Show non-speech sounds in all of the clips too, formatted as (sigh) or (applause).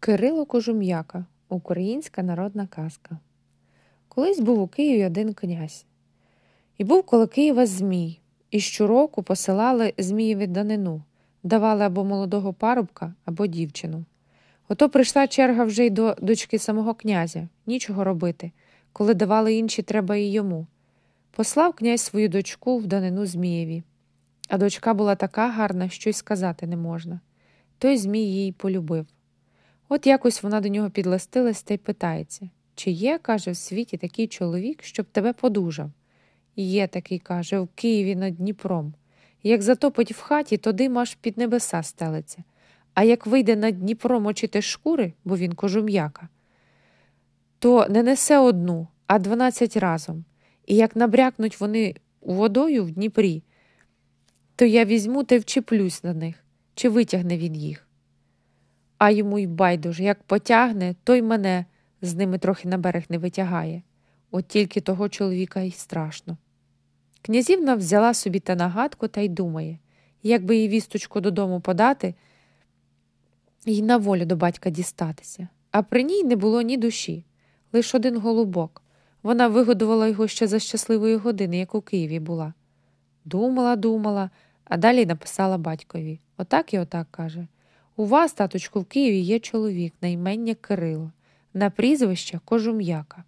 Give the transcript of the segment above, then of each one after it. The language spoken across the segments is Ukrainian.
Кирило Кожум'яка Українська народна казка. Колись був у Києві один князь. І був коло Києва Змій, і щороку посилали Змієві данину, давали або молодого парубка, або дівчину. Ото прийшла черга вже й до дочки самого князя, нічого робити. Коли давали інші, треба і йому. Послав князь свою дочку в данину Змієві. А дочка була така гарна, що й сказати не можна. Той Змій їй полюбив. От якось вона до нього підластилась та й питається чи є, каже, в світі такий чоловік, щоб тебе подужав? Є такий, каже, в Києві над Дніпром. Як затопить в хаті, то дим аж під небеса стелиться. А як вийде над Дніпром мочити шкури, бо він кожум'яка, то не несе одну, а дванадцять разом. І як набрякнуть вони водою в Дніпрі, то я візьму та вчеплюсь на них, чи витягне він їх. А йому й байдуже, як потягне, то й мене з ними трохи на берег не витягає. От тільки того чоловіка й страшно. Князівна взяла собі та нагадку та й думає, як би їй вісточку додому подати і на волю до батька дістатися. А при ній не було ні душі, лише один голубок. Вона вигодувала його ще за щасливої години, як у Києві була. Думала, думала, а далі написала батькові. Отак і отак каже. У вас, таточку, в Києві є чоловік на імення Кирило, на прізвище Кожум'яка.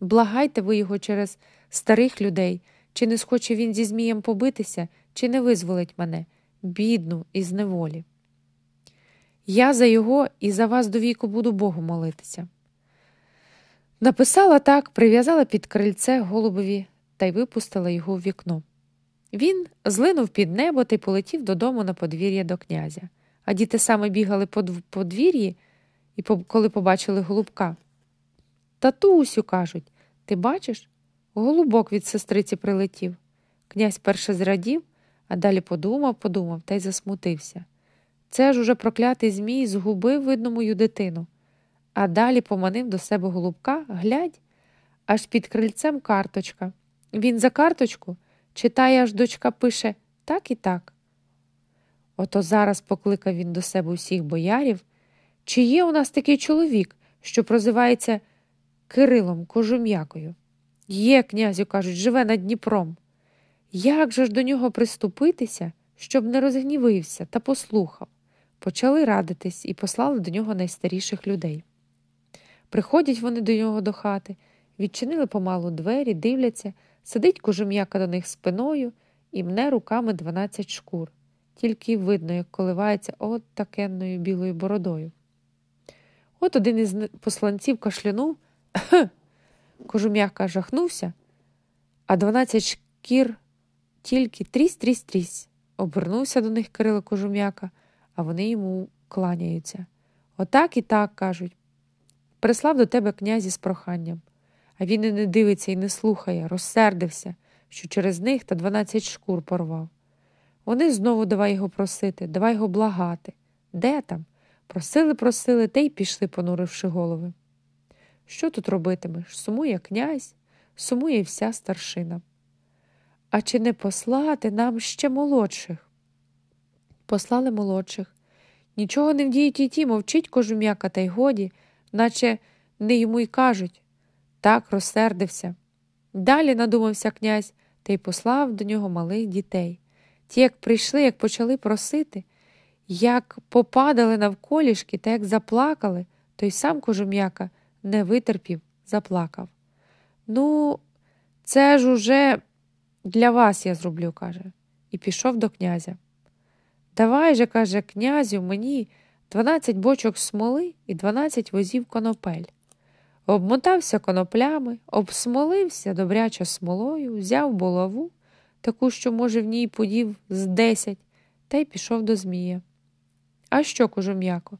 Благайте ви його через старих людей, чи не схоче він зі Змієм побитися, чи не визволить мене, бідну, із неволі. Я за його і за вас до віку буду Богу молитися. Написала так, прив'язала під крильце голубові та й випустила його в вікно. Він злинув під небо та й полетів додому на подвір'я до князя а діти саме бігали по подвір'ї і коли побачили голубка. Татусю, кажуть, ти бачиш? Голубок від сестриці прилетів. Князь перше зрадів, а далі подумав, подумав та й засмутився. Це ж уже проклятий Змій згубив, видно, мою дитину, а далі поманив до себе голубка, глядь, аж під крильцем карточка. Він за карточку читає, аж дочка пише так і так. Ото зараз покликав він до себе усіх боярів, чи є у нас такий чоловік, що прозивається Кирилом Кожум'якою. Є, князю, кажуть, живе над Дніпром. Як же ж до нього приступитися, щоб не розгнівився та послухав? Почали радитись і послали до нього найстаріших людей. Приходять вони до нього до хати, відчинили помалу двері, дивляться, сидить кожум'яка до них спиною і мне руками дванадцять шкур тільки видно, як коливається от такенною білою бородою. От один із посланців кашлянув, (clears throat) кожум'яка жахнувся, а дванадцять шкір тільки трісь трісь трісь. Обернувся до них Кирило Кожум'яка, а вони йому кланяються. Отак і так кажуть. Прислав до тебе князі з проханням, а він і не дивиться і не слухає, розсердився, що через них та дванадцять шкур порвав. Вони знову давай його просити, давай його благати. Де там? Просили, просили та й пішли, понуривши голови. Що тут робитимеш? Сумує князь, сумує вся старшина. А чи не послати нам ще молодших? Послали молодших. Нічого не вдіють і ті, мовчить кожум'яка, та й годі, наче не йому й кажуть. Так розсердився. Далі надумався князь та й послав до нього малих дітей. Ті, як прийшли, як почали просити, як попадали навколішки та як заплакали, той сам кожум'яка не витерпів, заплакав. Ну, це ж уже для вас я зроблю, каже, і пішов до князя. Давай же, каже, князю, мені дванадцять бочок смоли і дванадцять возів конопель. Обмотався коноплями, обсмолився добряче смолою, взяв булаву таку, що, може, в ній подів з десять, та й пішов до Змія. А що, кожум'яко,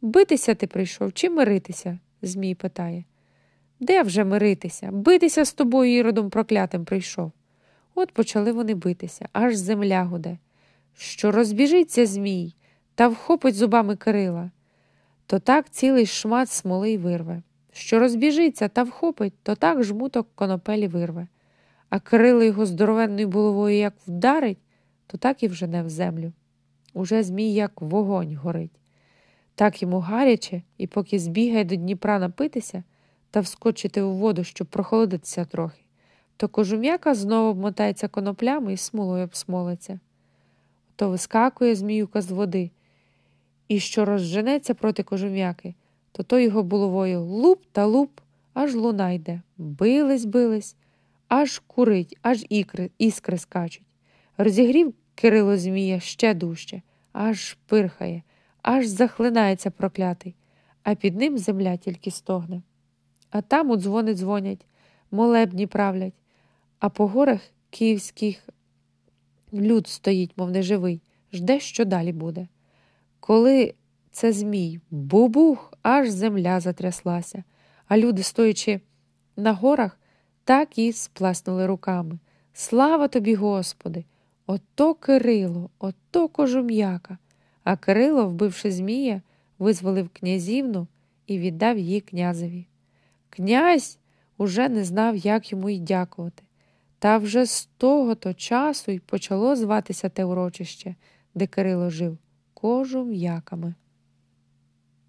битися ти прийшов чи миритися? Змій питає. Де вже миритися? Битися з тобою іродом проклятим прийшов. От почали вони битися, аж земля гуде. Що розбіжиться Змій та вхопить зубами Кирила, то так цілий шмат смоли й вирве. Що розбіжиться та вхопить, то так жмуток конопелі вирве а Кирило його здоровенною булавою як вдарить, то так і вжене в землю. Уже Змій як вогонь горить. Так йому гаряче, і поки збігає до Дніпра напитися та вскочити у воду, щоб прохолодитися трохи, то кожум'яка знову обмотається коноплями і смолою обсмолиться. То вискакує зміюка з води, і що розженеться проти кожум'яки, то то його булавою луп та луп, аж луна йде. Бились, бились, аж курить, аж ікри, іскри скачуть. Розігрів Кирило Змія ще дужче, аж пирхає, аж захлинається проклятий, а під ним земля тільки стогне. А там у дзвони дзвонять, молебні правлять, а по горах київських люд стоїть, мов неживий, жде, що далі буде. Коли це Змій, бубух, аж земля затряслася, а люди, стоячи на горах, так і сплеснули руками. Слава тобі, Господи! Ото Кирило, ото кожум'яка. А Кирило, вбивши Змія, визволив князівну і віддав її князеві. Князь уже не знав, як йому й дякувати. Та вже з того то часу й почало зватися те урочище, де Кирило жив, кожум'яками.